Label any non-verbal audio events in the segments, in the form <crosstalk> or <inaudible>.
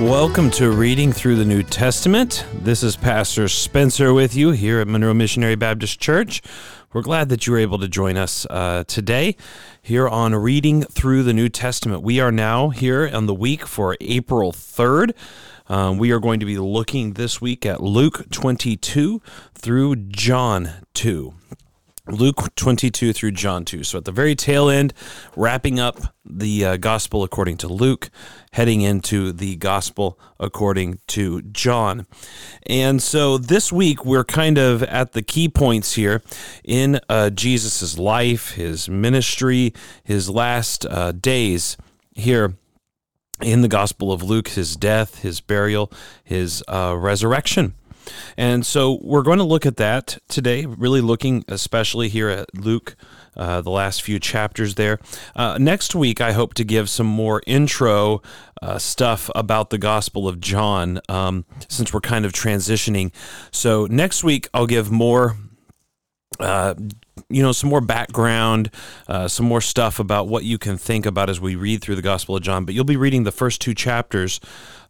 Welcome to Reading Through the New Testament. This is Pastor Spencer with you here at Monroe Missionary Baptist Church. We're glad that you were able to join us uh, today here on Reading Through the New Testament. We are now here on the week for April 3rd. Um, we are going to be looking this week at Luke 22 through John 2. Luke 22 through John 2. So at the very tail end, wrapping up the uh, gospel according to Luke, heading into the gospel according to John. And so this week, we're kind of at the key points here in uh, Jesus' life, his ministry, his last uh, days here in the gospel of Luke, his death, his burial, his uh, resurrection. And so we're going to look at that today, really looking especially here at Luke, uh, the last few chapters there. Uh, next week, I hope to give some more intro uh, stuff about the Gospel of John um, since we're kind of transitioning. So next week, I'll give more. Uh, you know, some more background, uh, some more stuff about what you can think about as we read through the Gospel of John. But you'll be reading the first two chapters,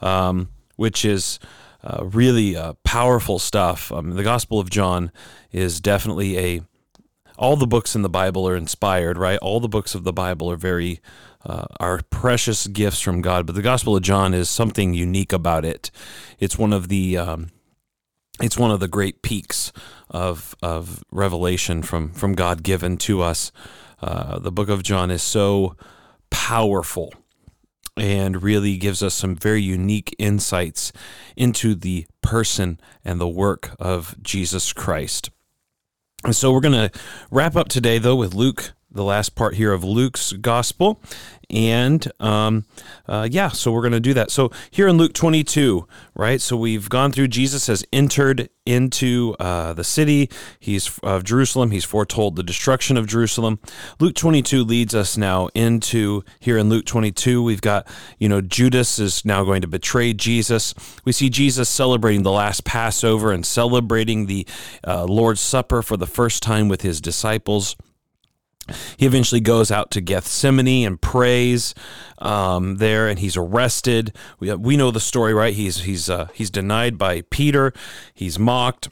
um, which is uh, really uh, powerful stuff. Um, the Gospel of John is definitely a. All the books in the Bible are inspired, right? All the books of the Bible are very uh, are precious gifts from God, but the Gospel of John is something unique about it. It's one of the um, it's one of the great peaks of of revelation from from God given to us. Uh, the book of John is so powerful and really gives us some very unique insights into the person and the work of Jesus Christ. And so we're going to wrap up today, though, with Luke, the last part here of Luke's gospel. And um, uh, yeah, so we're going to do that. So here in Luke 22, right? So we've gone through, Jesus has entered into uh, the city he's of Jerusalem. He's foretold the destruction of Jerusalem. Luke 22 leads us now into here in Luke 22. We've got, you know, Judas is now going to betray Jesus. We see Jesus celebrating the last Passover and celebrating the uh, Lord's Supper for the first time with his disciples. He eventually goes out to Gethsemane and prays um, there, and he's arrested. We, we know the story, right? He's he's uh, he's denied by Peter. He's mocked.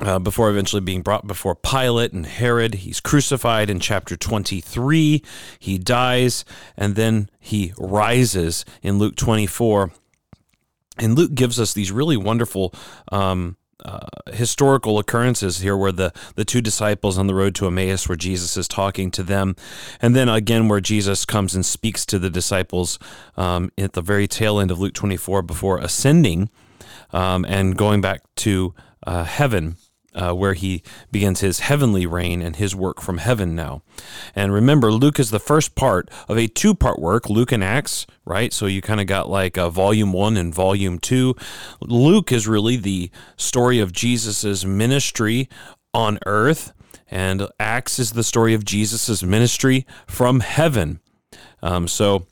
Uh, before eventually being brought before Pilate and Herod. He's crucified in chapter 23. He dies, and then he rises in Luke 24. And Luke gives us these really wonderful um, uh, historical occurrences here where the, the two disciples on the road to Emmaus where Jesus is talking to them. And then again where Jesus comes and speaks to the disciples um, at the very tail end of Luke 24 before ascending um, and going back to uh, heaven uh, where he begins his heavenly reign and his work from heaven now. And remember, Luke is the first part of a two part work, Luke and Acts, right? So you kind of got like a volume one and volume two. Luke is really the story of Jesus's ministry on earth, and Acts is the story of Jesus's ministry from heaven. Um, so,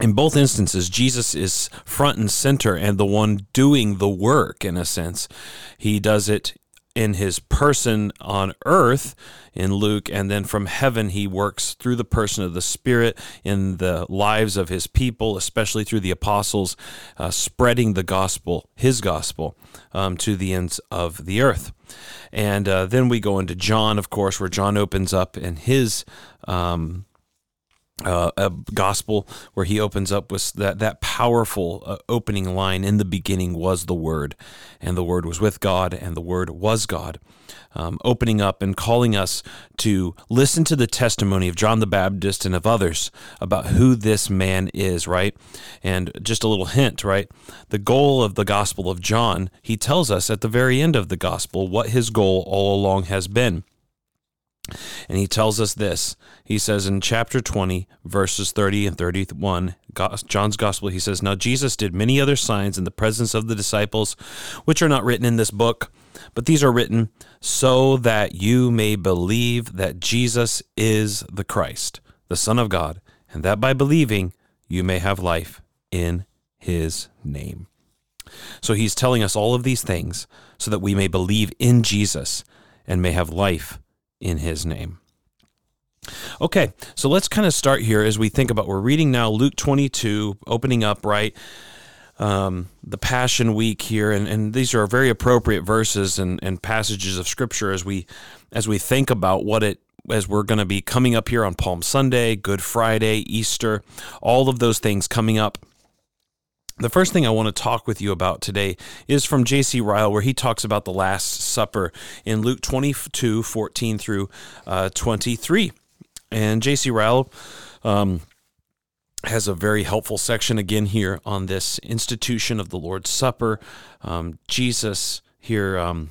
in both instances, Jesus is front and center and the one doing the work in a sense. He does it in his person on earth in Luke, and then from heaven he works through the person of the Spirit in the lives of his people, especially through the apostles, uh, spreading the gospel, his gospel, um, to the ends of the earth. And uh, then we go into John, of course, where John opens up in his. Um, uh, a gospel where he opens up with that that powerful uh, opening line in the beginning was the word and the word was with god and the word was god um, opening up and calling us to listen to the testimony of john the baptist and of others about who this man is right? And just a little hint right? The goal of the gospel of john he tells us at the very end of the gospel what his goal all along has been and he tells us this. He says in chapter 20, verses 30 and 31, John's gospel, he says, Now Jesus did many other signs in the presence of the disciples, which are not written in this book, but these are written so that you may believe that Jesus is the Christ, the Son of God, and that by believing you may have life in his name. So he's telling us all of these things so that we may believe in Jesus and may have life in his name. Okay, so let's kind of start here as we think about we're reading now Luke 22, opening up right um, the Passion Week here, and, and these are very appropriate verses and, and passages of Scripture as we as we think about what it as we're going to be coming up here on Palm Sunday, Good Friday, Easter, all of those things coming up. The first thing I want to talk with you about today is from J.C. Ryle, where he talks about the Last Supper in Luke 22 14 through uh, 23. And J.C. Ryle um, has a very helpful section again here on this institution of the Lord's Supper. Um, Jesus here. Um,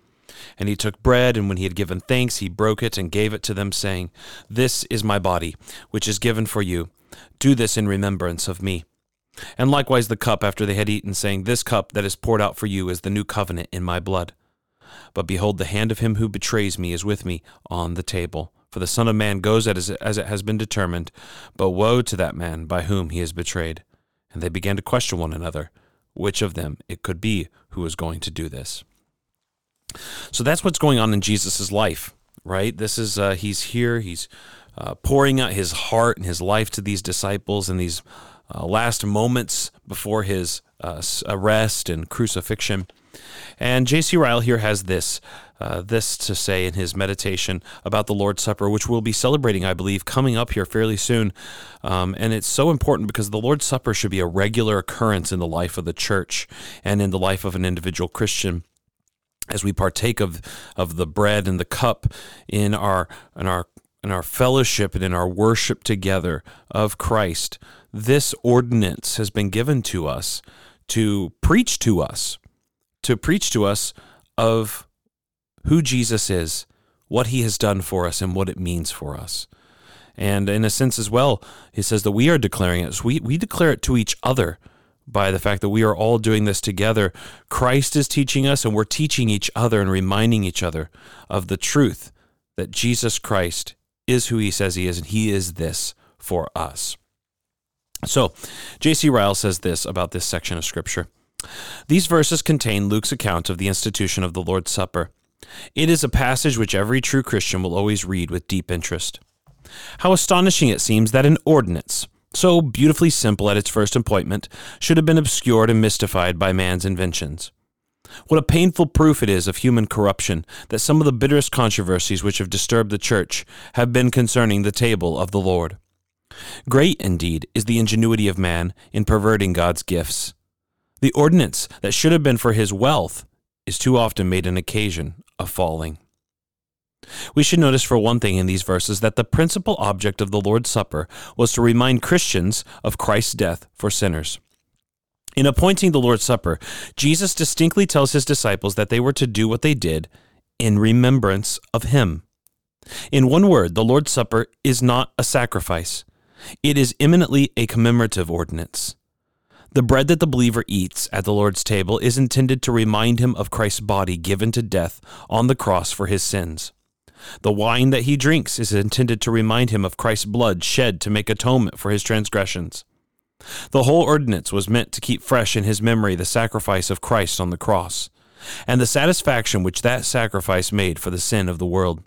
And he took bread, and when he had given thanks, he broke it and gave it to them, saying, This is my body, which is given for you. Do this in remembrance of me. And likewise the cup after they had eaten, saying, This cup that is poured out for you is the new covenant in my blood. But behold, the hand of him who betrays me is with me on the table. For the Son of Man goes as it has been determined, but woe to that man by whom he is betrayed. And they began to question one another, which of them it could be who was going to do this. So that's what's going on in Jesus' life, right? This is, uh, he's here, he's uh, pouring out his heart and his life to these disciples in these uh, last moments before his uh, arrest and crucifixion. And J.C. Ryle here has this. Uh, this to say in his meditation about the Lord's Supper, which we'll be celebrating, I believe, coming up here fairly soon. Um, and it's so important because the Lord's Supper should be a regular occurrence in the life of the church and in the life of an individual Christian as we partake of of the bread and the cup in our in our in our fellowship and in our worship together of Christ, this ordinance has been given to us to preach to us to preach to us of who Jesus is, what he has done for us, and what it means for us. And in a sense as well, he says that we are declaring it. So we, we declare it to each other by the fact that we are all doing this together. Christ is teaching us, and we're teaching each other and reminding each other of the truth that Jesus Christ is who he says he is, and he is this for us. So, J.C. Ryle says this about this section of Scripture. These verses contain Luke's account of the institution of the Lord's Supper. It is a passage which every true Christian will always read with deep interest. How astonishing it seems that an ordinance, so beautifully simple at its first appointment, should have been obscured and mystified by man's inventions. What a painful proof it is of human corruption that some of the bitterest controversies which have disturbed the Church have been concerning the table of the Lord. Great, indeed, is the ingenuity of man in perverting God's gifts. The ordinance that should have been for his wealth is too often made an occasion of falling. We should notice, for one thing, in these verses that the principal object of the Lord's Supper was to remind Christians of Christ's death for sinners. In appointing the Lord's Supper, Jesus distinctly tells his disciples that they were to do what they did in remembrance of him. In one word, the Lord's Supper is not a sacrifice, it is eminently a commemorative ordinance. The bread that the believer eats at the Lord's table is intended to remind him of Christ's body given to death on the cross for his sins. The wine that he drinks is intended to remind him of Christ's blood shed to make atonement for his transgressions. The whole ordinance was meant to keep fresh in his memory the sacrifice of Christ on the cross, and the satisfaction which that sacrifice made for the sin of the world.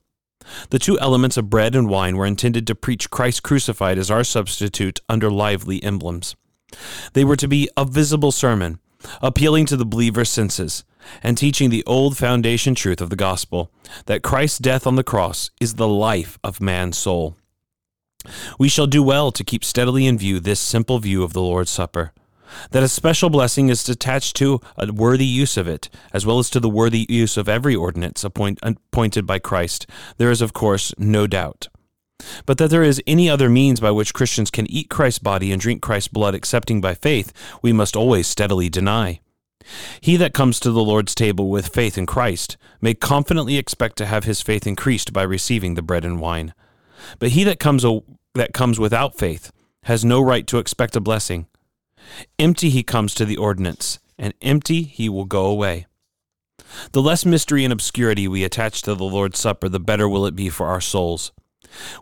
The two elements of bread and wine were intended to preach Christ crucified as our substitute under lively emblems. They were to be a visible sermon, appealing to the believer's senses and teaching the old foundation truth of the gospel that Christ's death on the cross is the life of man's soul. We shall do well to keep steadily in view this simple view of the Lord's Supper. That a special blessing is attached to a worthy use of it, as well as to the worthy use of every ordinance uh, appointed by Christ, there is, of course, no doubt. But that there is any other means by which Christians can eat Christ's body and drink Christ's blood, excepting by faith, we must always steadily deny. He that comes to the Lord's table with faith in Christ may confidently expect to have his faith increased by receiving the bread and wine. But he that comes that comes without faith has no right to expect a blessing. Empty he comes to the ordinance, and empty he will go away. The less mystery and obscurity we attach to the Lord's Supper, the better will it be for our souls.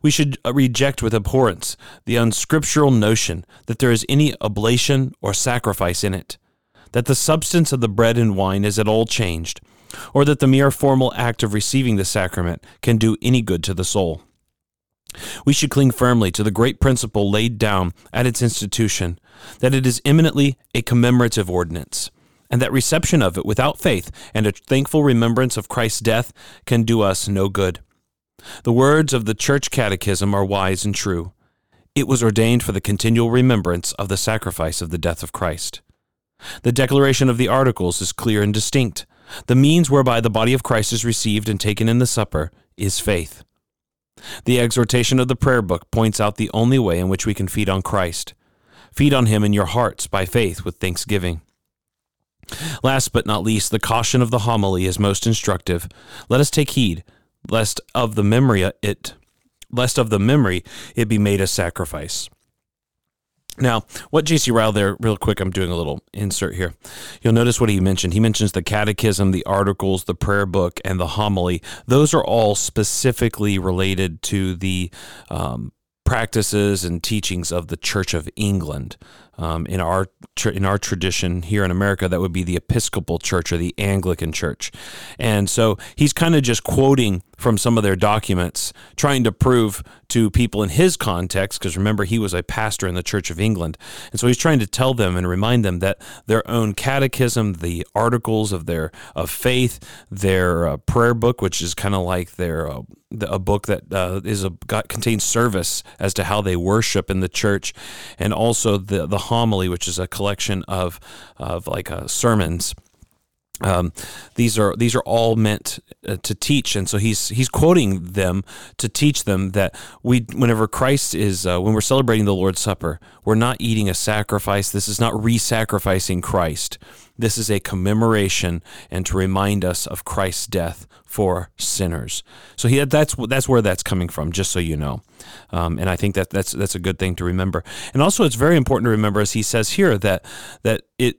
We should uh, reject with abhorrence the unscriptural notion that there is any oblation or sacrifice in it that the substance of the bread and wine is at all changed, or that the mere formal act of receiving the sacrament can do any good to the soul. We should cling firmly to the great principle laid down at its institution that it is eminently a commemorative ordinance, and that reception of it without faith and a thankful remembrance of Christ's death can do us no good. The words of the Church Catechism are wise and true. It was ordained for the continual remembrance of the sacrifice of the death of Christ. The declaration of the Articles is clear and distinct. The means whereby the body of Christ is received and taken in the supper is faith. The exhortation of the prayer book points out the only way in which we can feed on Christ. Feed on him in your hearts by faith with thanksgiving. Last but not least, the caution of the homily is most instructive. Let us take heed, lest of the memory it lest of the memory it be made a sacrifice. Now, what J.C. Ryle there, real quick, I'm doing a little insert here. You'll notice what he mentioned. He mentions the catechism, the articles, the prayer book, and the homily. Those are all specifically related to the um, practices and teachings of the Church of England. Um, in our in our tradition here in America, that would be the Episcopal Church or the Anglican Church, and so he's kind of just quoting from some of their documents, trying to prove to people in his context, because remember, he was a pastor in the Church of England. And so he's trying to tell them and remind them that their own catechism, the articles of their of faith, their uh, prayer book, which is kind of like their uh, a book that uh, is a got, contains service as to how they worship in the church, and also the the homily, which is a collection of of like uh, sermons um, these are these are all meant uh, to teach, and so he's he's quoting them to teach them that we, whenever Christ is, uh, when we're celebrating the Lord's Supper, we're not eating a sacrifice. This is not re-sacrificing Christ. This is a commemoration and to remind us of Christ's death for sinners. So he, that's that's where that's coming from. Just so you know, um, and I think that that's that's a good thing to remember. And also, it's very important to remember, as he says here, that that it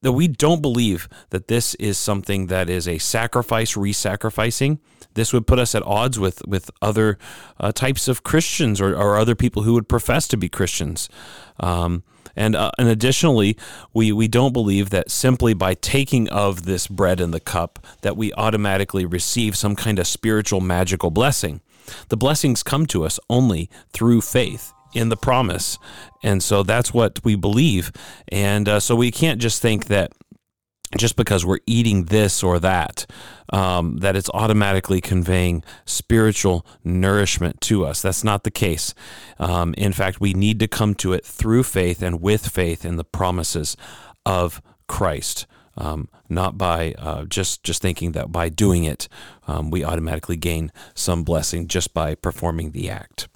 that we don't believe that this is something that is a sacrifice, re-sacrificing. This would put us at odds with with other uh, types of Christians or, or other people who would profess to be Christians. Um, and uh, and additionally, we we don't believe that simply by taking of this bread and the cup that we automatically receive some kind of spiritual magical blessing. The blessings come to us only through faith in the promise. And so that's what we believe. And uh, so we can't just think that just because we're eating this or that, um, that it's automatically conveying spiritual nourishment to us. That's not the case. Um, in fact, we need to come to it through faith and with faith in the promises of Christ. Um, not by uh, just just thinking that by doing it um, we automatically gain some blessing just by performing the act.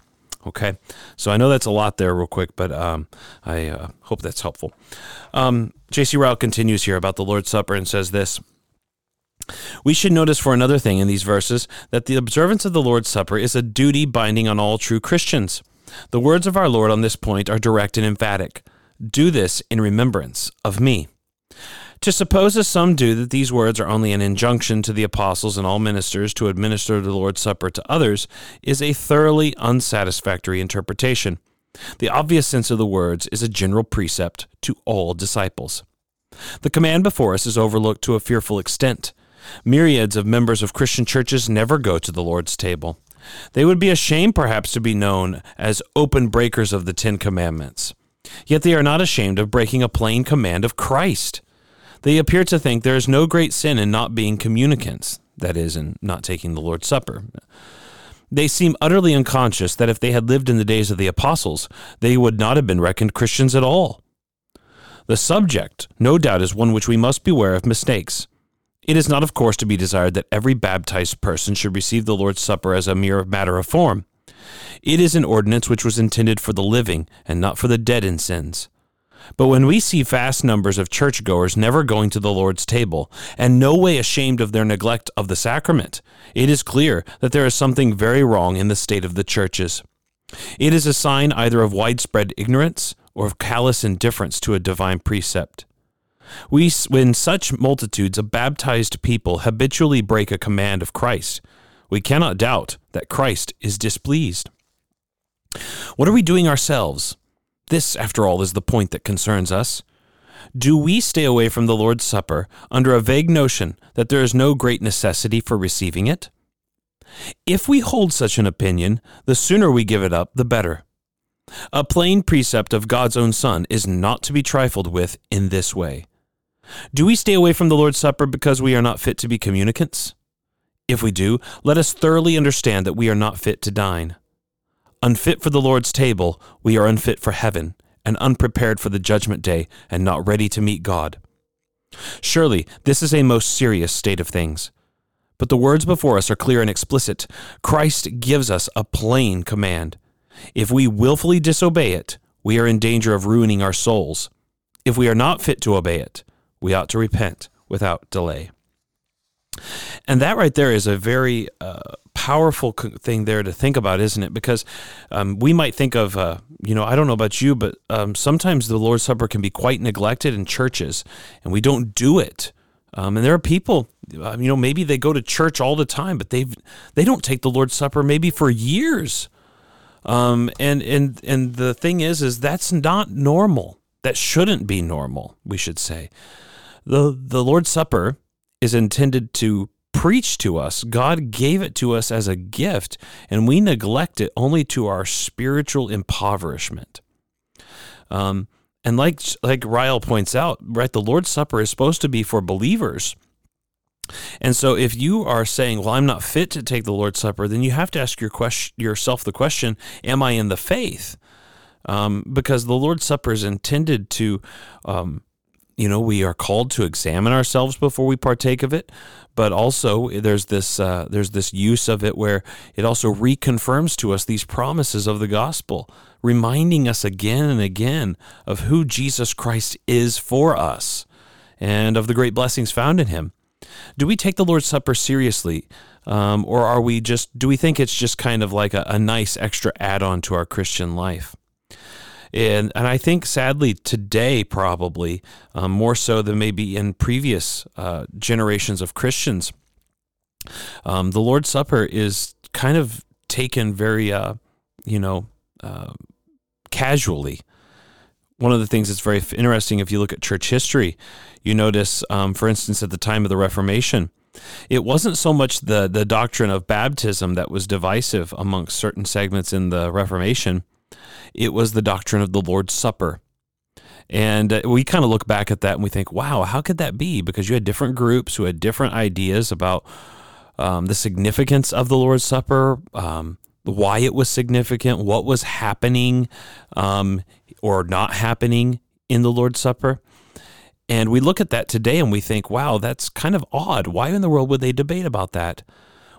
Okay, so I know that's a lot there, real quick, but um, I uh, hope that's helpful. Um, J.C. Ryle continues here about the Lord's Supper and says this. We should notice for another thing in these verses that the observance of the Lord's Supper is a duty binding on all true Christians. The words of our Lord on this point are direct and emphatic. Do this in remembrance of me. To suppose, as some do, that these words are only an injunction to the apostles and all ministers to administer the Lord's Supper to others is a thoroughly unsatisfactory interpretation. The obvious sense of the words is a general precept to all disciples. The command before us is overlooked to a fearful extent. Myriads of members of Christian churches never go to the Lord's table. They would be ashamed, perhaps, to be known as open breakers of the Ten Commandments. Yet they are not ashamed of breaking a plain command of Christ. They appear to think there is no great sin in not being communicants, that is, in not taking the Lord's Supper. They seem utterly unconscious that if they had lived in the days of the apostles, they would not have been reckoned Christians at all. The subject, no doubt, is one which we must beware of mistakes. It is not, of course, to be desired that every baptized person should receive the Lord's Supper as a mere matter of form. It is an ordinance which was intended for the living and not for the dead in sins. But when we see vast numbers of churchgoers never going to the Lord's table, and no way ashamed of their neglect of the sacrament, it is clear that there is something very wrong in the state of the churches. It is a sign either of widespread ignorance or of callous indifference to a divine precept. We, when such multitudes of baptized people habitually break a command of Christ, we cannot doubt that Christ is displeased. What are we doing ourselves? This, after all, is the point that concerns us. Do we stay away from the Lord's Supper under a vague notion that there is no great necessity for receiving it? If we hold such an opinion, the sooner we give it up, the better. A plain precept of God's own Son is not to be trifled with in this way. Do we stay away from the Lord's Supper because we are not fit to be communicants? If we do, let us thoroughly understand that we are not fit to dine. Unfit for the Lord's table, we are unfit for heaven, and unprepared for the judgment day, and not ready to meet God. Surely this is a most serious state of things. But the words before us are clear and explicit. Christ gives us a plain command. If we willfully disobey it, we are in danger of ruining our souls. If we are not fit to obey it, we ought to repent without delay. And that right there is a very uh, powerful thing there to think about, isn't it? Because um, we might think of, uh, you know, I don't know about you, but um, sometimes the Lord's Supper can be quite neglected in churches, and we don't do it. Um, and there are people, uh, you know, maybe they go to church all the time, but they've they don't take the Lord's Supper maybe for years. Um, and and and the thing is, is that's not normal. That shouldn't be normal. We should say, the the Lord's Supper is intended to preach to us. God gave it to us as a gift, and we neglect it only to our spiritual impoverishment. Um, and like like Ryle points out, right, the Lord's Supper is supposed to be for believers. And so if you are saying, "Well, I'm not fit to take the Lord's Supper," then you have to ask your question, yourself the question, "Am I in the faith?" Um, because the Lord's Supper is intended to um, you know we are called to examine ourselves before we partake of it but also there's this uh, there's this use of it where it also reconfirms to us these promises of the gospel reminding us again and again of who Jesus Christ is for us and of the great blessings found in him. Do we take the lord's supper seriously um, or are we just do we think it's just kind of like a, a nice extra add-on to our christian life and and I think sadly today probably um, more so than maybe in previous uh, generations of Christians, um, the Lord's Supper is kind of taken very uh, you know uh, casually. One of the things that's very interesting, if you look at church history, you notice, um, for instance, at the time of the Reformation, it wasn't so much the the doctrine of baptism that was divisive amongst certain segments in the Reformation it was the doctrine of the Lord's Supper. And uh, we kind of look back at that and we think, wow, how could that be? Because you had different groups who had different ideas about um, the significance of the Lord's Supper, um, why it was significant, what was happening um, or not happening in the Lord's Supper. And we look at that today and we think, wow, that's kind of odd. Why in the world would they debate about that?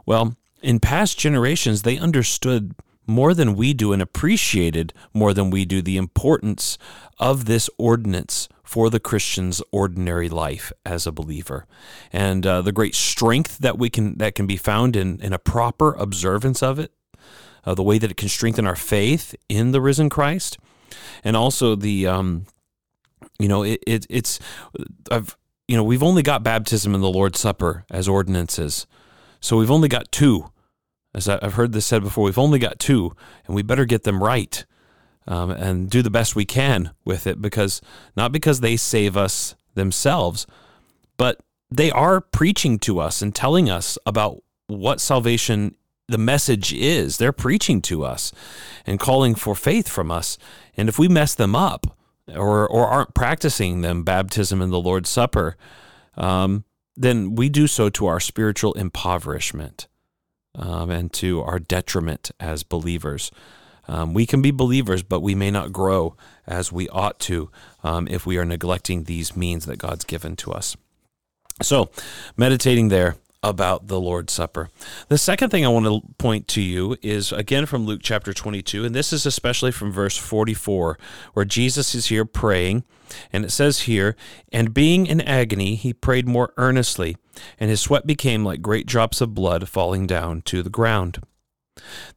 Well, in past generations, they understood more than we do and appreciated more than we do the importance of this ordinance for the Christian's ordinary life as a believer, and uh, the great strength that we can that can be found in in a proper observance of it, uh, the way that it can strengthen our faith in the risen Christ, and also the um, you know it, it it's I've you know we've only got baptism and the Lord's Supper as ordinances, so we've only got two as I've heard this said before, we've only got two, and we better get them right um, and do the best we can with it because not because they save us themselves, but they are preaching to us and telling us about what salvation the message is. They're preaching to us and calling for faith from us. And if we mess them up or, or aren't practicing them, baptism and the Lord's Supper, um, then we do so to our spiritual impoverishment um, and to our detriment as believers. Um, we can be believers, but we may not grow as we ought to um, if we are neglecting these means that God's given to us. So, meditating there, about the Lord's Supper. The second thing I want to point to you is again from Luke chapter 22, and this is especially from verse 44, where Jesus is here praying, and it says here, And being in agony, he prayed more earnestly, and his sweat became like great drops of blood falling down to the ground.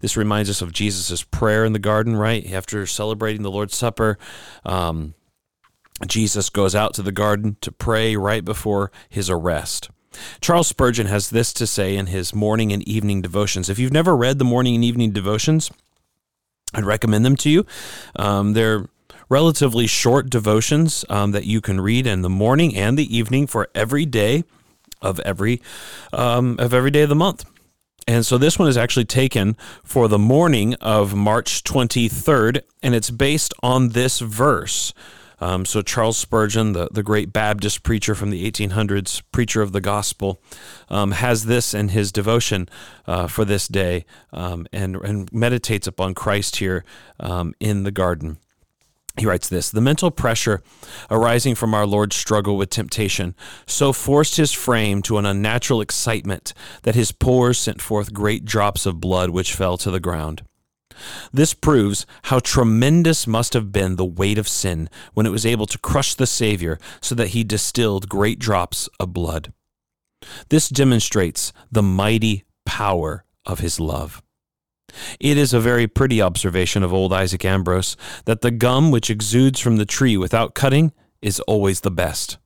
This reminds us of Jesus' prayer in the garden, right? After celebrating the Lord's Supper, um, Jesus goes out to the garden to pray right before his arrest. Charles Spurgeon has this to say in his morning and evening devotions. If you've never read the morning and evening devotions, I'd recommend them to you. Um, they're relatively short devotions um, that you can read in the morning and the evening for every day of every um, of every day of the month. And so this one is actually taken for the morning of March 23rd, and it's based on this verse. Um, so Charles Spurgeon, the, the great Baptist preacher from the 1800s, preacher of the gospel, um, has this in his devotion uh, for this day um, and, and meditates upon Christ here um, in the garden. He writes this The mental pressure arising from our Lord's struggle with temptation so forced his frame to an unnatural excitement that his pores sent forth great drops of blood which fell to the ground. This proves how tremendous must have been the weight of sin when it was able to crush the Savior so that he distilled great drops of blood. This demonstrates the mighty power of his love. It is a very pretty observation of old Isaac Ambrose that the gum which exudes from the tree without cutting is always the best.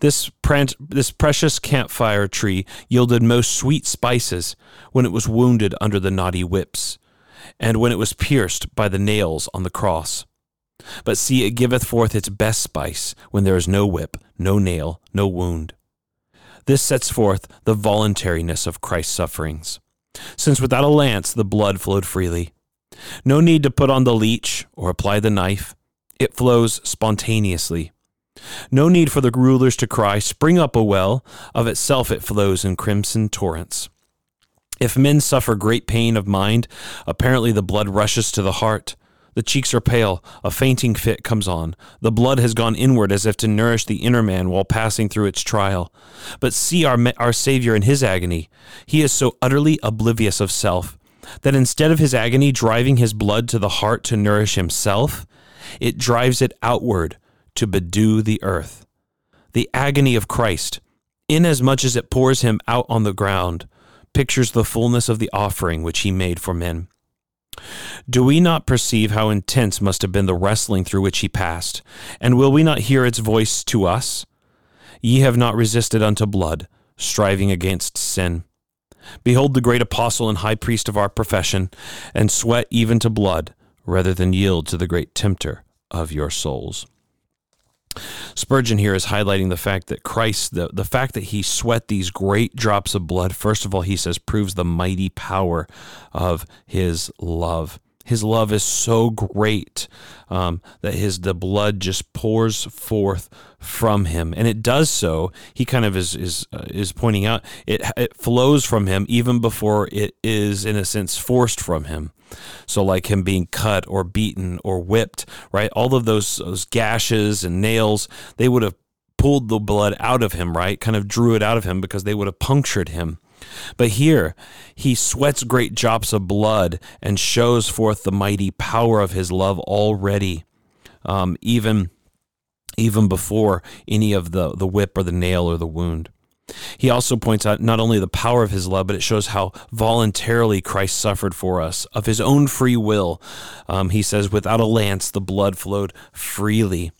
This, pre- this precious camphire tree yielded most sweet spices when it was wounded under the knotty whips, and when it was pierced by the nails on the cross. But see, it giveth forth its best spice when there is no whip, no nail, no wound. This sets forth the voluntariness of Christ's sufferings, since without a lance the blood flowed freely. No need to put on the leech or apply the knife, it flows spontaneously. No need for the rulers to cry, Spring up, a well, of itself it flows in crimson torrents. If men suffer great pain of mind, apparently the blood rushes to the heart. The cheeks are pale, a fainting fit comes on. The blood has gone inward as if to nourish the inner man while passing through its trial. But see our, our Savior in his agony. He is so utterly oblivious of self that instead of his agony driving his blood to the heart to nourish himself, it drives it outward to bedew the earth. The agony of Christ, inasmuch as it pours him out on the ground, pictures the fullness of the offering which he made for men. Do we not perceive how intense must have been the wrestling through which he passed? And will we not hear its voice to us? Ye have not resisted unto blood, striving against sin. Behold the great apostle and high priest of our profession, and sweat even to blood, rather than yield to the great tempter of your souls. Spurgeon here is highlighting the fact that Christ, the, the fact that he sweat these great drops of blood, first of all, he says, proves the mighty power of his love. His love is so great um, that his the blood just pours forth from him, and it does so. He kind of is is uh, is pointing out it it flows from him even before it is in a sense forced from him. So, like him being cut or beaten or whipped, right? All of those, those gashes and nails, they would have pulled the blood out of him, right? Kind of drew it out of him because they would have punctured him. But here, he sweats great drops of blood and shows forth the mighty power of his love already, um, even even before any of the, the whip or the nail or the wound. He also points out not only the power of his love, but it shows how voluntarily Christ suffered for us of his own free will. Um, he says, without a lance, the blood flowed freely.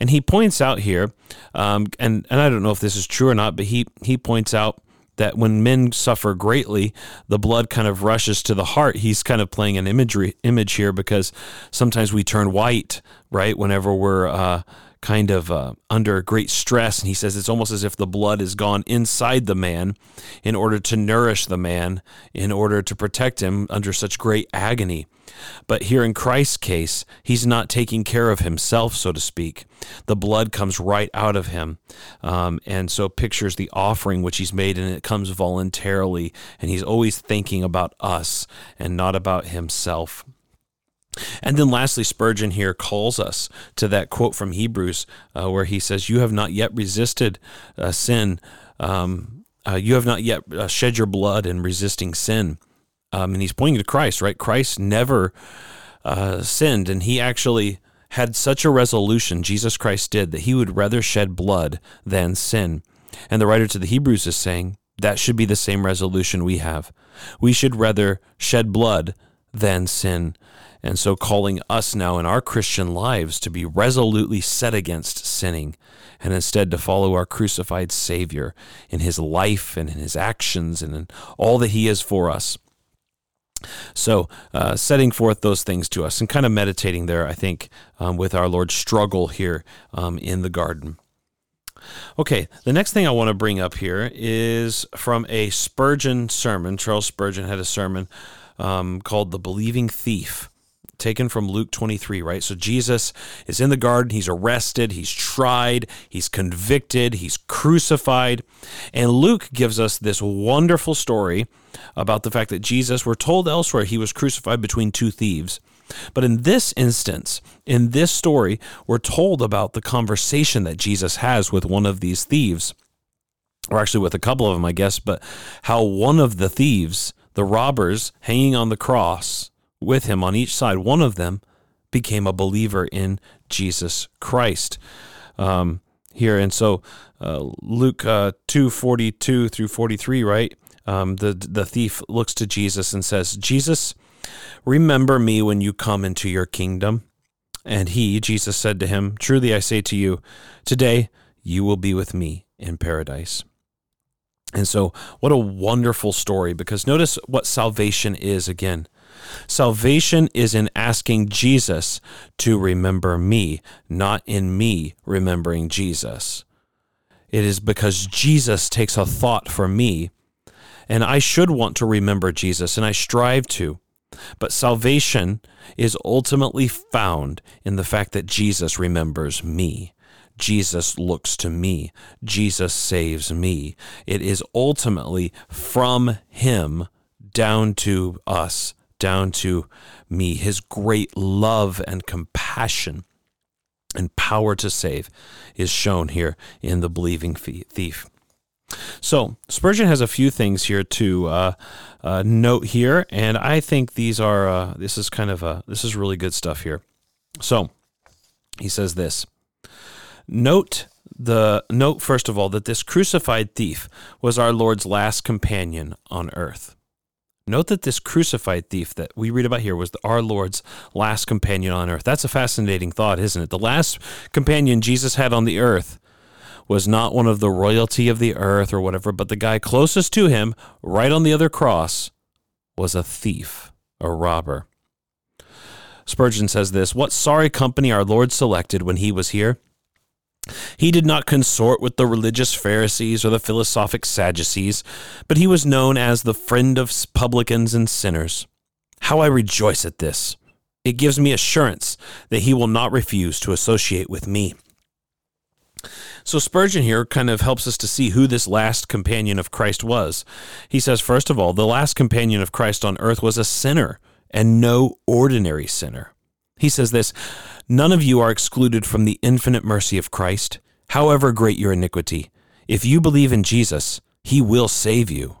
And he points out here, um, and, and I don't know if this is true or not, but he, he points out that when men suffer greatly, the blood kind of rushes to the heart. He's kind of playing an imagery image here because sometimes we turn white, right? Whenever we're uh, kind of uh, under great stress. And he says it's almost as if the blood is gone inside the man in order to nourish the man, in order to protect him under such great agony. But here in Christ's case, he's not taking care of himself, so to speak. The blood comes right out of him. Um, and so pictures the offering which he's made, and it comes voluntarily. And he's always thinking about us and not about himself. And then lastly, Spurgeon here calls us to that quote from Hebrews uh, where he says, You have not yet resisted uh, sin. Um, uh, you have not yet uh, shed your blood in resisting sin. Um, and he's pointing to Christ, right? Christ never uh, sinned, and he actually had such a resolution, Jesus Christ did, that he would rather shed blood than sin. And the writer to the Hebrews is saying that should be the same resolution we have. We should rather shed blood than sin. And so, calling us now in our Christian lives to be resolutely set against sinning and instead to follow our crucified Savior in his life and in his actions and in all that he is for us. So, uh, setting forth those things to us and kind of meditating there, I think, um, with our Lord's struggle here um, in the garden. Okay, the next thing I want to bring up here is from a Spurgeon sermon. Charles Spurgeon had a sermon um, called The Believing Thief taken from Luke 23, right? So Jesus is in the garden, he's arrested, he's tried, he's convicted, he's crucified. And Luke gives us this wonderful story about the fact that Jesus, we're told elsewhere, he was crucified between two thieves. But in this instance, in this story, we're told about the conversation that Jesus has with one of these thieves, or actually with a couple of them, I guess, but how one of the thieves, the robbers hanging on the cross, with him on each side. One of them became a believer in Jesus Christ. Um, here and so uh, Luke uh, two forty two through forty three, right? Um, the the thief looks to Jesus and says, "Jesus, remember me when you come into your kingdom." And he, Jesus, said to him, "Truly I say to you, today you will be with me in paradise." And so, what a wonderful story! Because notice what salvation is again. Salvation is in asking Jesus to remember me, not in me remembering Jesus. It is because Jesus takes a thought for me, and I should want to remember Jesus, and I strive to. But salvation is ultimately found in the fact that Jesus remembers me. Jesus looks to me. Jesus saves me. It is ultimately from Him down to us down to me. His great love and compassion and power to save is shown here in the believing thief. So Spurgeon has a few things here to uh, uh, note here, and I think these are uh, this is kind of a this is really good stuff here. So he says this: note the note first of all that this crucified thief was our Lord's last companion on earth. Note that this crucified thief that we read about here was our Lord's last companion on earth. That's a fascinating thought, isn't it? The last companion Jesus had on the earth was not one of the royalty of the earth or whatever, but the guy closest to him, right on the other cross, was a thief, a robber. Spurgeon says this What sorry company our Lord selected when he was here? He did not consort with the religious Pharisees or the philosophic Sadducees, but he was known as the friend of publicans and sinners. How I rejoice at this! It gives me assurance that he will not refuse to associate with me. So Spurgeon here kind of helps us to see who this last companion of Christ was. He says, first of all, the last companion of Christ on earth was a sinner, and no ordinary sinner. He says this None of you are excluded from the infinite mercy of Christ, however great your iniquity. If you believe in Jesus, he will save you.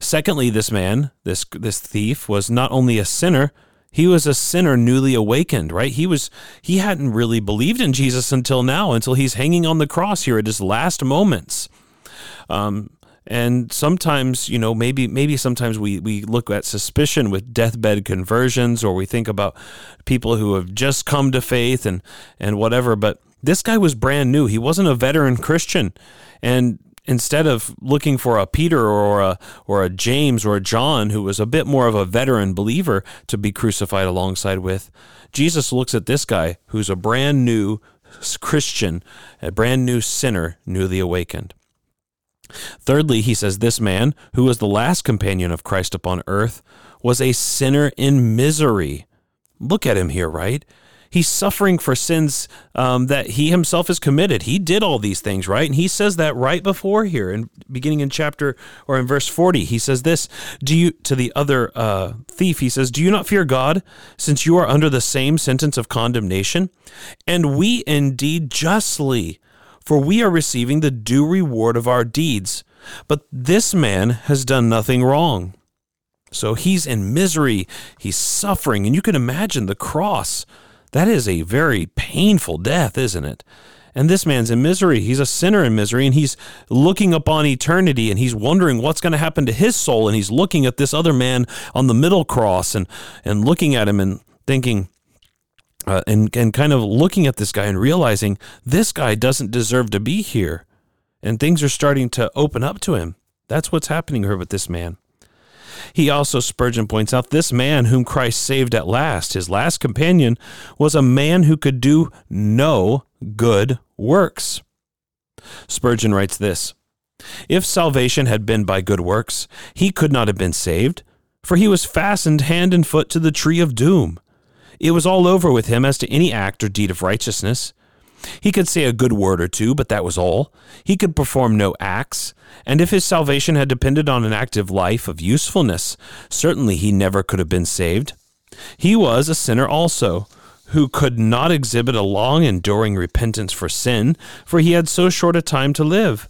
Secondly, this man, this this thief was not only a sinner, he was a sinner newly awakened, right? He was he hadn't really believed in Jesus until now, until he's hanging on the cross here at his last moments. Um, and sometimes you know maybe maybe sometimes we we look at suspicion with deathbed conversions or we think about people who have just come to faith and and whatever. But this guy was brand new. He wasn't a veteran christian. And instead of looking for a peter or a or a james or a john who was a bit more of a veteran believer to be crucified alongside with jesus looks at this guy who's a brand new christian a brand new sinner newly awakened Thirdly, he says, This man, who was the last companion of Christ upon earth, was a sinner in misery. Look at him here, right? He's suffering for sins um, that he himself has committed. He did all these things, right? And he says that right before here, in beginning in chapter or in verse forty. He says this: Do you to the other uh, thief? He says, "Do you not fear God, since you are under the same sentence of condemnation? And we indeed justly." For we are receiving the due reward of our deeds. But this man has done nothing wrong. So he's in misery, he's suffering, and you can imagine the cross. That is a very painful death, isn't it? And this man's in misery. He's a sinner in misery, and he's looking upon eternity and he's wondering what's going to happen to his soul. And he's looking at this other man on the middle cross and, and looking at him and thinking, uh, and, and kind of looking at this guy and realizing this guy doesn't deserve to be here. And things are starting to open up to him. That's what's happening here with this man. He also, Spurgeon points out, this man whom Christ saved at last, his last companion, was a man who could do no good works. Spurgeon writes this If salvation had been by good works, he could not have been saved, for he was fastened hand and foot to the tree of doom. It was all over with him as to any act or deed of righteousness. He could say a good word or two, but that was all. He could perform no acts, and if his salvation had depended on an active life of usefulness, certainly he never could have been saved. He was a sinner also, who could not exhibit a long enduring repentance for sin, for he had so short a time to live.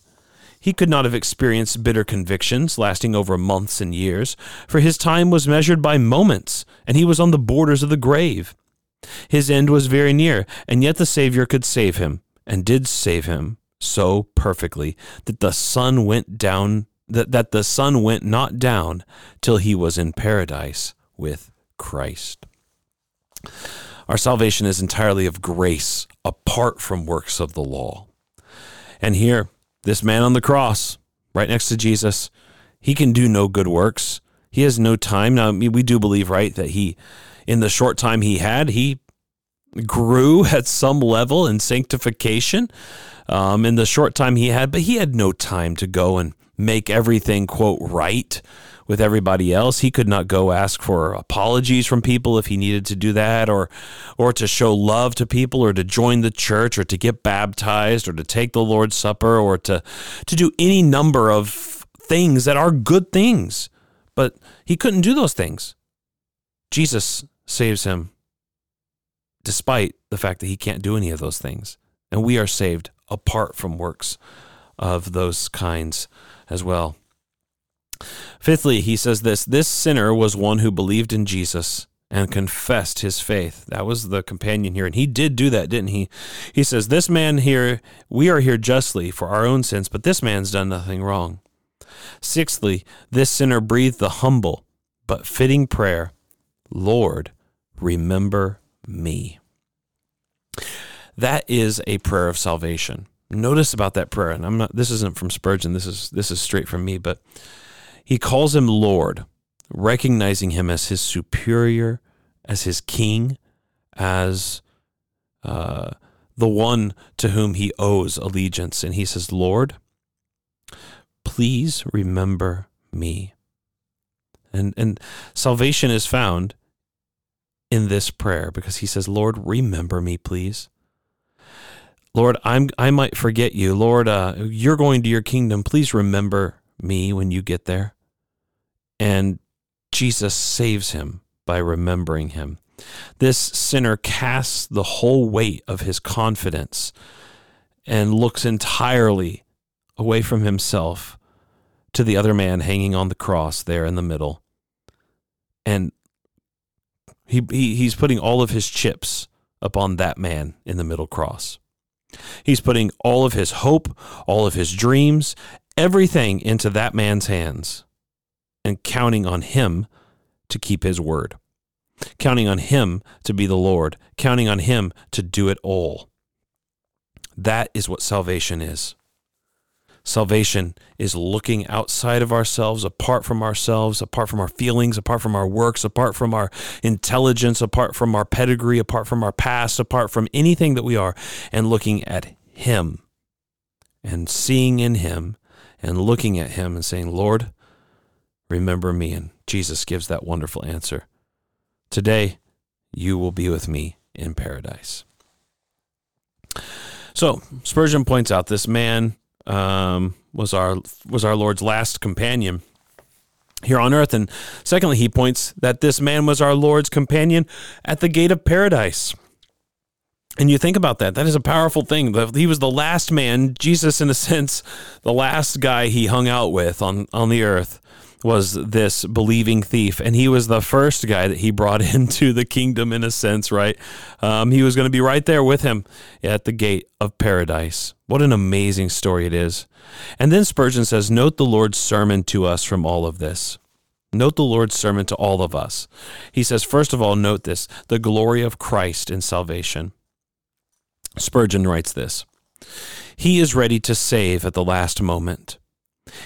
He could not have experienced bitter convictions lasting over months and years, for his time was measured by moments, and he was on the borders of the grave. His end was very near, and yet the Savior could save him, and did save him so perfectly that the sun went down that, that the sun went not down till he was in paradise with Christ. Our salvation is entirely of grace, apart from works of the law. And here, this man on the cross, right next to Jesus, he can do no good works. He has no time. Now, we do believe, right, that he in the short time he had, he grew <laughs> at some level in sanctification um, in the short time he had, but he had no time to go and make everything, quote, right with everybody else. He could not go ask for apologies from people if he needed to do that or or to show love to people or to join the church or to get baptized or to take the Lord's Supper or to to do any number of things that are good things. But he couldn't do those things. Jesus saves him despite the fact that he can't do any of those things. And we are saved apart from works of those kinds as well. Fifthly, he says this this sinner was one who believed in Jesus and confessed his faith. That was the companion here. And he did do that, didn't he? He says, This man here, we are here justly for our own sins, but this man's done nothing wrong. Sixthly, this sinner breathed the humble but fitting prayer Lord, remember me. That is a prayer of salvation. Notice about that prayer, and I'm not this isn't from Spurgeon, this is this is straight from me, but he calls him Lord, recognizing him as his superior, as his king, as uh, the one to whom he owes allegiance. And he says, Lord, please remember me. And, and salvation is found in this prayer because he says, Lord, remember me, please. Lord, I'm I might forget you. Lord, uh, you're going to your kingdom. Please remember me when you get there. And Jesus saves him by remembering him. This sinner casts the whole weight of his confidence and looks entirely away from himself to the other man hanging on the cross there in the middle. And he, he he's putting all of his chips upon that man in the middle cross. He's putting all of his hope, all of his dreams, everything into that man's hands and counting on him to keep his word, counting on him to be the Lord, counting on him to do it all. That is what salvation is. Salvation is looking outside of ourselves, apart from ourselves, apart from our feelings, apart from our works, apart from our intelligence, apart from our pedigree, apart from our past, apart from anything that we are, and looking at Him and seeing in Him and looking at Him and saying, Lord, remember me. And Jesus gives that wonderful answer. Today, you will be with me in paradise. So Spurgeon points out this man um, was our was our Lord's last companion here on earth, and secondly, he points that this man was our Lord's companion at the gate of paradise. And you think about that, that is a powerful thing. He was the last man, Jesus, in a sense, the last guy he hung out with on, on the earth was this believing thief. And he was the first guy that he brought <laughs> into the kingdom, in a sense, right? Um, he was going to be right there with him at the gate of paradise. What an amazing story it is. And then Spurgeon says, Note the Lord's sermon to us from all of this. Note the Lord's sermon to all of us. He says, first of all, note this the glory of Christ in salvation. Spurgeon writes this He is ready to save at the last moment.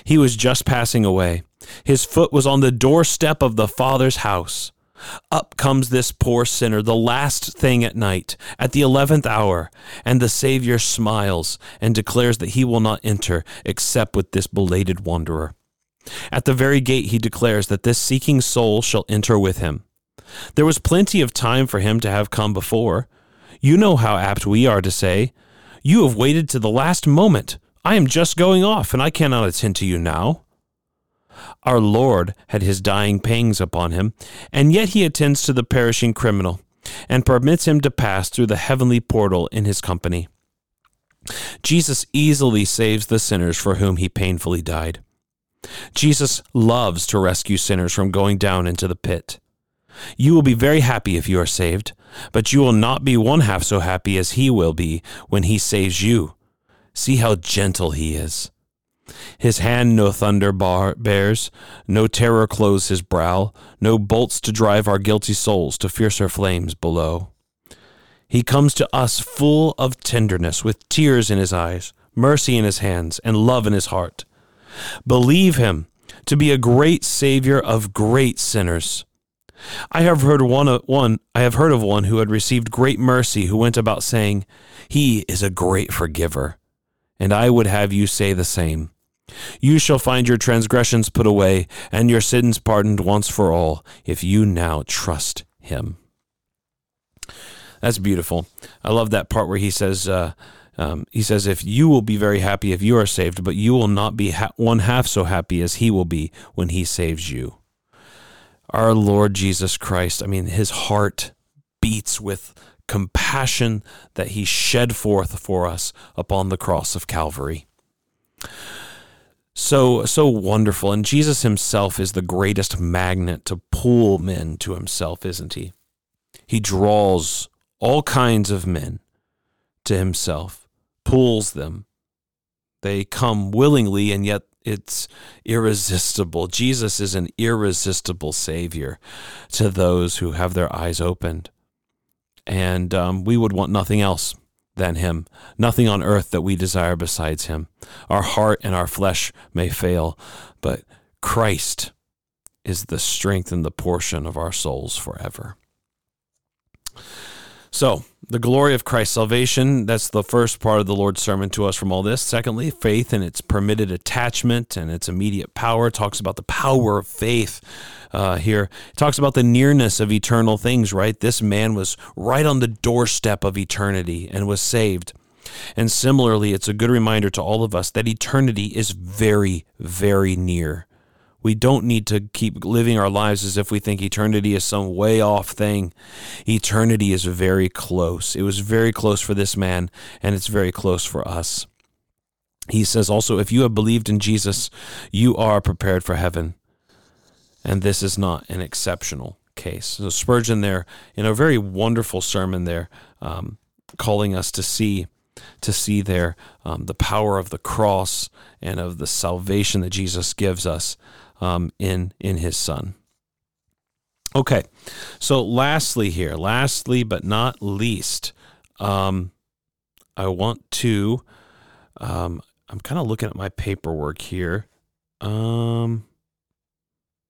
He was just passing away. His foot was on the doorstep of the Father's house. Up comes this poor sinner, the last thing at night, at the eleventh hour, and the Savior smiles and declares that he will not enter except with this belated wanderer. At the very gate, he declares that this seeking soul shall enter with him. There was plenty of time for him to have come before. You know how apt we are to say, You have waited to the last moment. I am just going off, and I cannot attend to you now. Our Lord had his dying pangs upon him, and yet he attends to the perishing criminal, and permits him to pass through the heavenly portal in his company. Jesus easily saves the sinners for whom he painfully died. Jesus loves to rescue sinners from going down into the pit. You will be very happy if you are saved, but you will not be one half so happy as he will be when he saves you. See how gentle he is. His hand no thunder bar bears, no terror clothes his brow, no bolts to drive our guilty souls to fiercer flames below. He comes to us full of tenderness, with tears in his eyes, mercy in his hands, and love in his heart. Believe him to be a great Savior of great sinners. I have heard one, one I have heard of one who had received great mercy who went about saying, He is a great forgiver. And I would have you say the same. You shall find your transgressions put away and your sins pardoned once for all if you now trust him. That's beautiful. I love that part where he says, uh, um, he says, if you will be very happy if you are saved, but you will not be ha- one half so happy as he will be when he saves you our Lord Jesus Christ, I mean, his heart beats with compassion that he shed forth for us upon the cross of Calvary. So so wonderful and Jesus himself is the greatest magnet to pull men to himself, isn't he? He draws all kinds of men to himself, pulls them. They come willingly and yet it's irresistible. Jesus is an irresistible Savior to those who have their eyes opened. And um, we would want nothing else than Him, nothing on earth that we desire besides Him. Our heart and our flesh may fail, but Christ is the strength and the portion of our souls forever. So, the glory of Christ's salvation, that's the first part of the Lord's sermon to us from all this. Secondly, faith and its permitted attachment and its immediate power talks about the power of faith uh, here. It talks about the nearness of eternal things, right? This man was right on the doorstep of eternity and was saved. And similarly, it's a good reminder to all of us that eternity is very, very near. We don't need to keep living our lives as if we think eternity is some way off thing. Eternity is very close. It was very close for this man, and it's very close for us. He says also, if you have believed in Jesus, you are prepared for heaven. And this is not an exceptional case. So Spurgeon there, in a very wonderful sermon there, um, calling us to see to see there um, the power of the cross and of the salvation that Jesus gives us um, in in His Son. Okay, so lastly here, lastly but not least, um, I want to. Um, I'm kind of looking at my paperwork here. Um,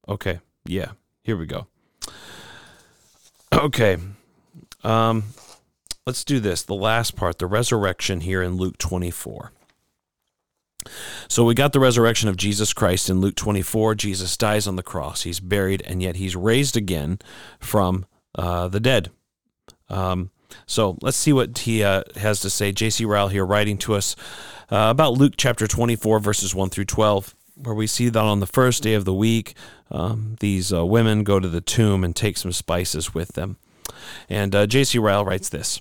okay, yeah, here we go. Okay, um, let's do this. The last part, the resurrection here in Luke 24. So we got the resurrection of Jesus Christ in Luke 24. Jesus dies on the cross. He's buried, and yet he's raised again from uh, the dead. Um, so let's see what he uh, has to say. J.C. Ryle here writing to us uh, about Luke chapter 24, verses 1 through 12, where we see that on the first day of the week, um, these uh, women go to the tomb and take some spices with them. And uh, J.C. Ryle writes this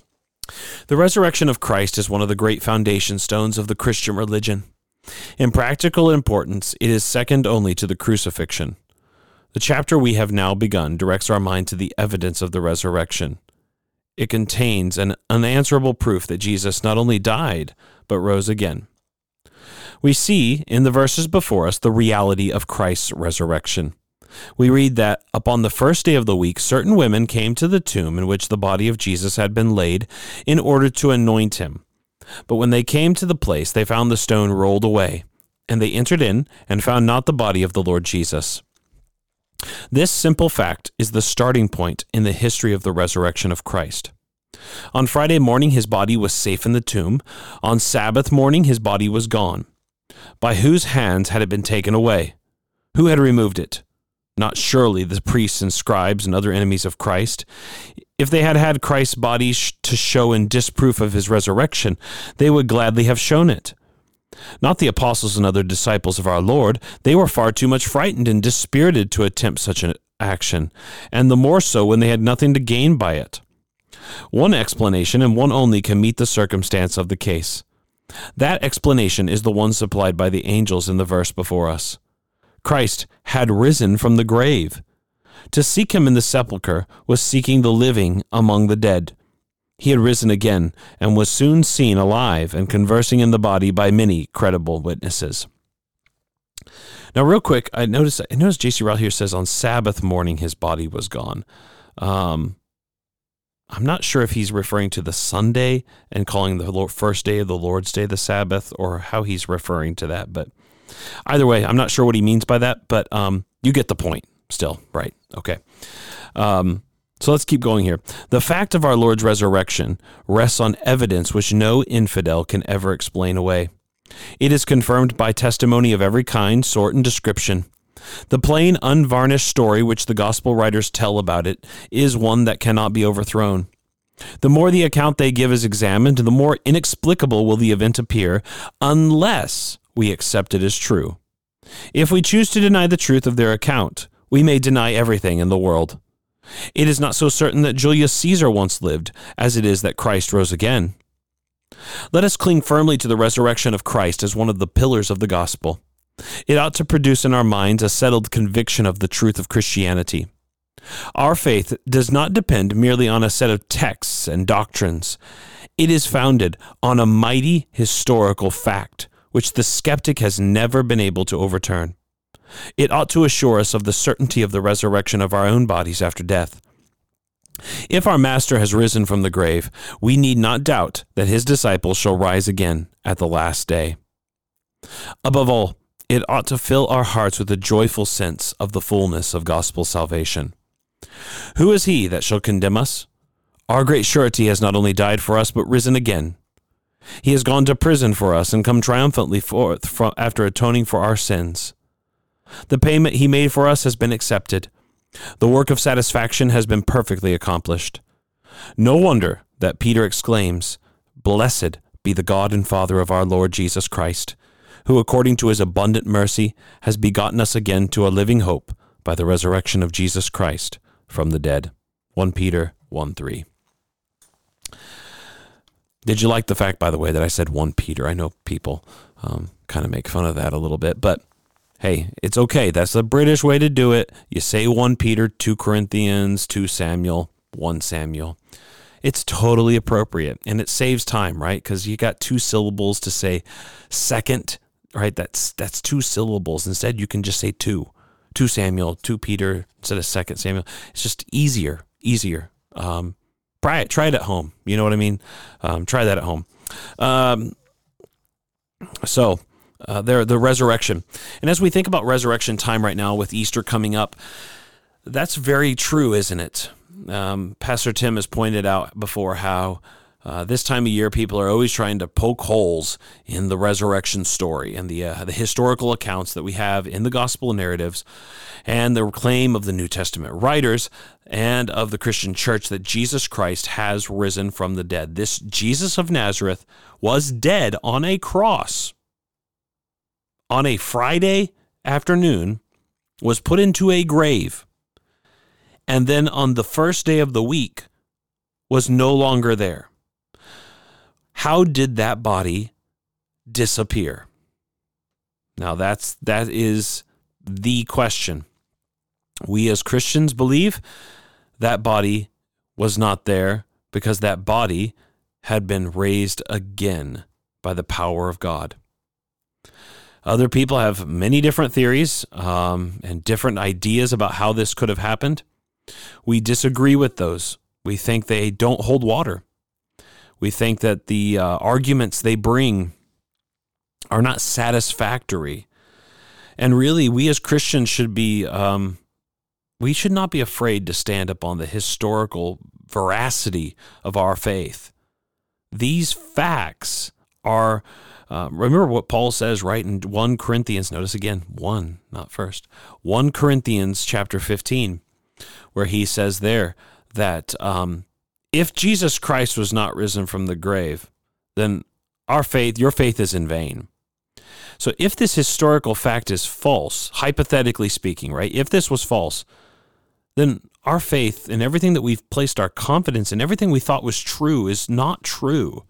The resurrection of Christ is one of the great foundation stones of the Christian religion. In practical importance, it is second only to the crucifixion. The chapter we have now begun directs our mind to the evidence of the resurrection. It contains an unanswerable proof that Jesus not only died, but rose again. We see in the verses before us the reality of Christ's resurrection. We read that upon the first day of the week, certain women came to the tomb in which the body of Jesus had been laid in order to anoint him. But when they came to the place, they found the stone rolled away, and they entered in and found not the body of the Lord Jesus. This simple fact is the starting point in the history of the resurrection of Christ. On Friday morning, his body was safe in the tomb. On Sabbath morning, his body was gone. By whose hands had it been taken away? Who had removed it? Not surely the priests and scribes and other enemies of Christ. If they had had Christ's body to show in disproof of his resurrection, they would gladly have shown it. Not the apostles and other disciples of our Lord. They were far too much frightened and dispirited to attempt such an action, and the more so when they had nothing to gain by it. One explanation, and one only, can meet the circumstance of the case. That explanation is the one supplied by the angels in the verse before us. Christ had risen from the grave. To seek him in the sepulchre was seeking the living among the dead. He had risen again and was soon seen alive and conversing in the body by many credible witnesses. Now, real quick, I noticed I noticed J.C. Ryle here says on Sabbath morning his body was gone. Um, I'm not sure if he's referring to the Sunday and calling the first day of the Lord's Day the Sabbath, or how he's referring to that. But Either way, I'm not sure what he means by that, but um, you get the point still, right? Okay. Um, so let's keep going here. The fact of our Lord's resurrection rests on evidence which no infidel can ever explain away. It is confirmed by testimony of every kind, sort, and description. The plain, unvarnished story which the gospel writers tell about it is one that cannot be overthrown. The more the account they give is examined, the more inexplicable will the event appear, unless we accept it as true. If we choose to deny the truth of their account, we may deny everything in the world. It is not so certain that Julius Caesar once lived as it is that Christ rose again. Let us cling firmly to the resurrection of Christ as one of the pillars of the gospel. It ought to produce in our minds a settled conviction of the truth of Christianity. Our faith does not depend merely on a set of texts and doctrines. It is founded on a mighty historical fact which the skeptic has never been able to overturn. It ought to assure us of the certainty of the resurrection of our own bodies after death. If our Master has risen from the grave, we need not doubt that his disciples shall rise again at the last day. Above all, it ought to fill our hearts with a joyful sense of the fullness of gospel salvation. Who is he that shall condemn us? Our great surety has not only died for us, but risen again he has gone to prison for us and come triumphantly forth after atoning for our sins. The payment he made for us has been accepted. The work of satisfaction has been perfectly accomplished. No wonder that Peter exclaims, Blessed be the God and Father of our Lord Jesus Christ, who according to his abundant mercy has begotten us again to a living hope by the resurrection of Jesus Christ from the dead. 1 Peter 1 3. Did you like the fact, by the way, that I said 1 Peter? I know people um, kind of make fun of that a little bit, but hey, it's okay. That's the British way to do it. You say 1 Peter, 2 Corinthians, 2 Samuel, 1 Samuel. It's totally appropriate and it saves time, right? Because you got two syllables to say second, right? That's that's two syllables. Instead, you can just say two. Two Samuel, two Peter instead of second Samuel. It's just easier, easier. Um, try it, try it at home. You know what I mean? Um, try that at home. Um, so, uh, there, the resurrection. And as we think about resurrection time right now with Easter coming up, that's very true, isn't it? Um, Pastor Tim has pointed out before how uh, this time of year, people are always trying to poke holes in the resurrection story and the uh, the historical accounts that we have in the gospel narratives, and the claim of the New Testament writers and of the Christian Church that Jesus Christ has risen from the dead. This Jesus of Nazareth was dead on a cross on a Friday afternoon, was put into a grave, and then on the first day of the week was no longer there. How did that body disappear? Now that's that is the question. We as Christians believe that body was not there because that body had been raised again by the power of God. Other people have many different theories um, and different ideas about how this could have happened. We disagree with those. We think they don't hold water. We think that the uh, arguments they bring are not satisfactory. And really, we as Christians should be, um, we should not be afraid to stand up on the historical veracity of our faith. These facts are uh, remember what Paul says, right, in 1 Corinthians, notice again, 1, not first, 1 Corinthians chapter 15, where he says there that um, if Jesus Christ was not risen from the grave, then our faith, your faith is in vain. So if this historical fact is false, hypothetically speaking, right, if this was false, then our faith and everything that we've placed our confidence in, everything we thought was true, is not true.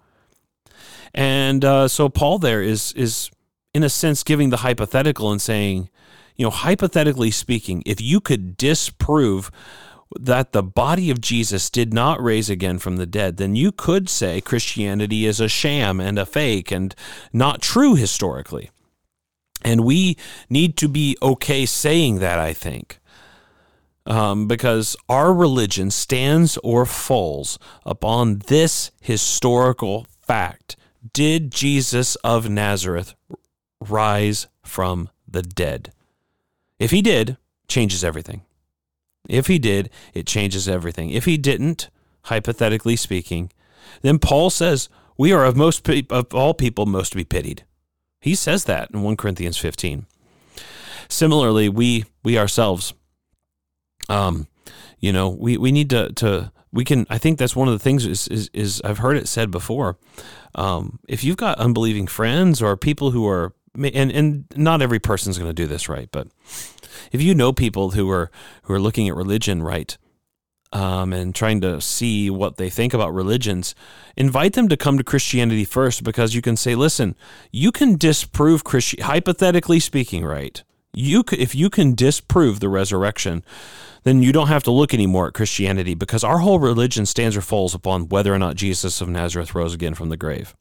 And uh, so Paul there is is in a sense giving the hypothetical and saying, you know, hypothetically speaking, if you could disprove that the body of Jesus did not raise again from the dead, then you could say Christianity is a sham and a fake and not true historically. And we need to be okay saying that, I think. Um, because our religion stands or falls upon this historical fact did Jesus of Nazareth rise from the dead? If he did, changes everything. If he did, it changes everything. If he didn't, hypothetically speaking, then Paul says we are of most of all people most to be pitied. He says that in 1 Corinthians 15. Similarly, we we ourselves um you know, we, we need to to we can I think that's one of the things is is, is I've heard it said before um, if you've got unbelieving friends or people who are, and, and not every person's going to do this right, but if you know people who are who are looking at religion right, um, and trying to see what they think about religions, invite them to come to Christianity first because you can say, listen, you can disprove Christi- hypothetically speaking, right? You if you can disprove the resurrection, then you don't have to look anymore at Christianity because our whole religion stands or falls upon whether or not Jesus of Nazareth rose again from the grave.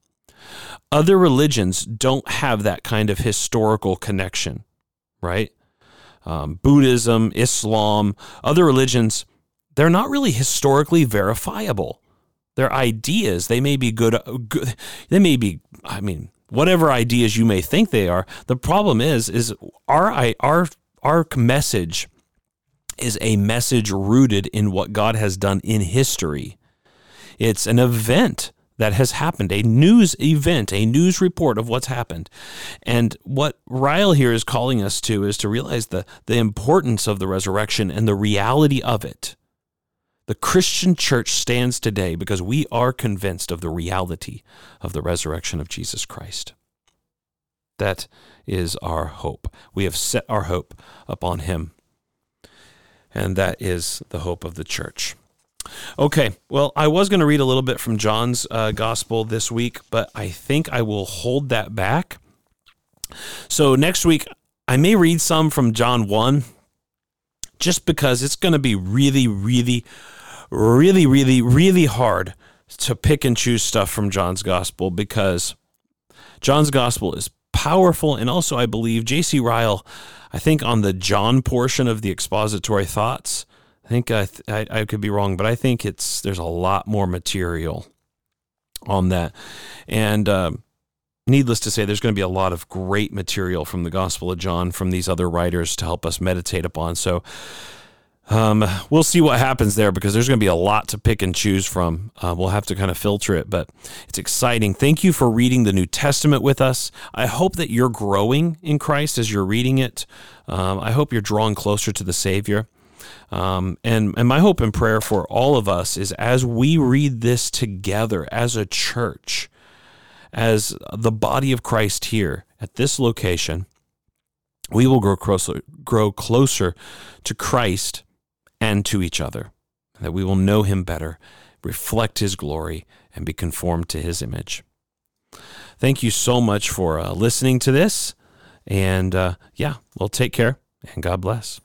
Other religions don't have that kind of historical connection, right? Um, Buddhism, Islam, other religions, they're not really historically verifiable. They're ideas. They may be good, good. They may be. I mean, whatever ideas you may think they are. The problem is, is our our our message is a message rooted in what God has done in history. It's an event that has happened, a news event, a news report of what's happened. And what Ryle here is calling us to is to realize the, the importance of the resurrection and the reality of it. The Christian church stands today because we are convinced of the reality of the resurrection of Jesus Christ. That is our hope. We have set our hope upon him and that is the hope of the church. Okay, well, I was going to read a little bit from John's uh, gospel this week, but I think I will hold that back. So next week, I may read some from John 1 just because it's going to be really, really, really, really, really hard to pick and choose stuff from John's gospel because John's gospel is powerful. And also, I believe J.C. Ryle I think on the John portion of the expository thoughts, I think I, I, I could be wrong, but I think it's there's a lot more material on that, and um, needless to say, there's going to be a lot of great material from the Gospel of John from these other writers to help us meditate upon. So um, we'll see what happens there because there's going to be a lot to pick and choose from. Uh, we'll have to kind of filter it, but it's exciting. Thank you for reading the New Testament with us. I hope that you're growing in Christ as you're reading it. Um, I hope you're drawing closer to the Savior. Um, and, and my hope and prayer for all of us is as we read this together as a church, as the body of Christ here at this location, we will grow closer, grow closer to Christ and to each other, that we will know him better, reflect his glory, and be conformed to his image. Thank you so much for uh, listening to this. And uh, yeah, well, take care and God bless.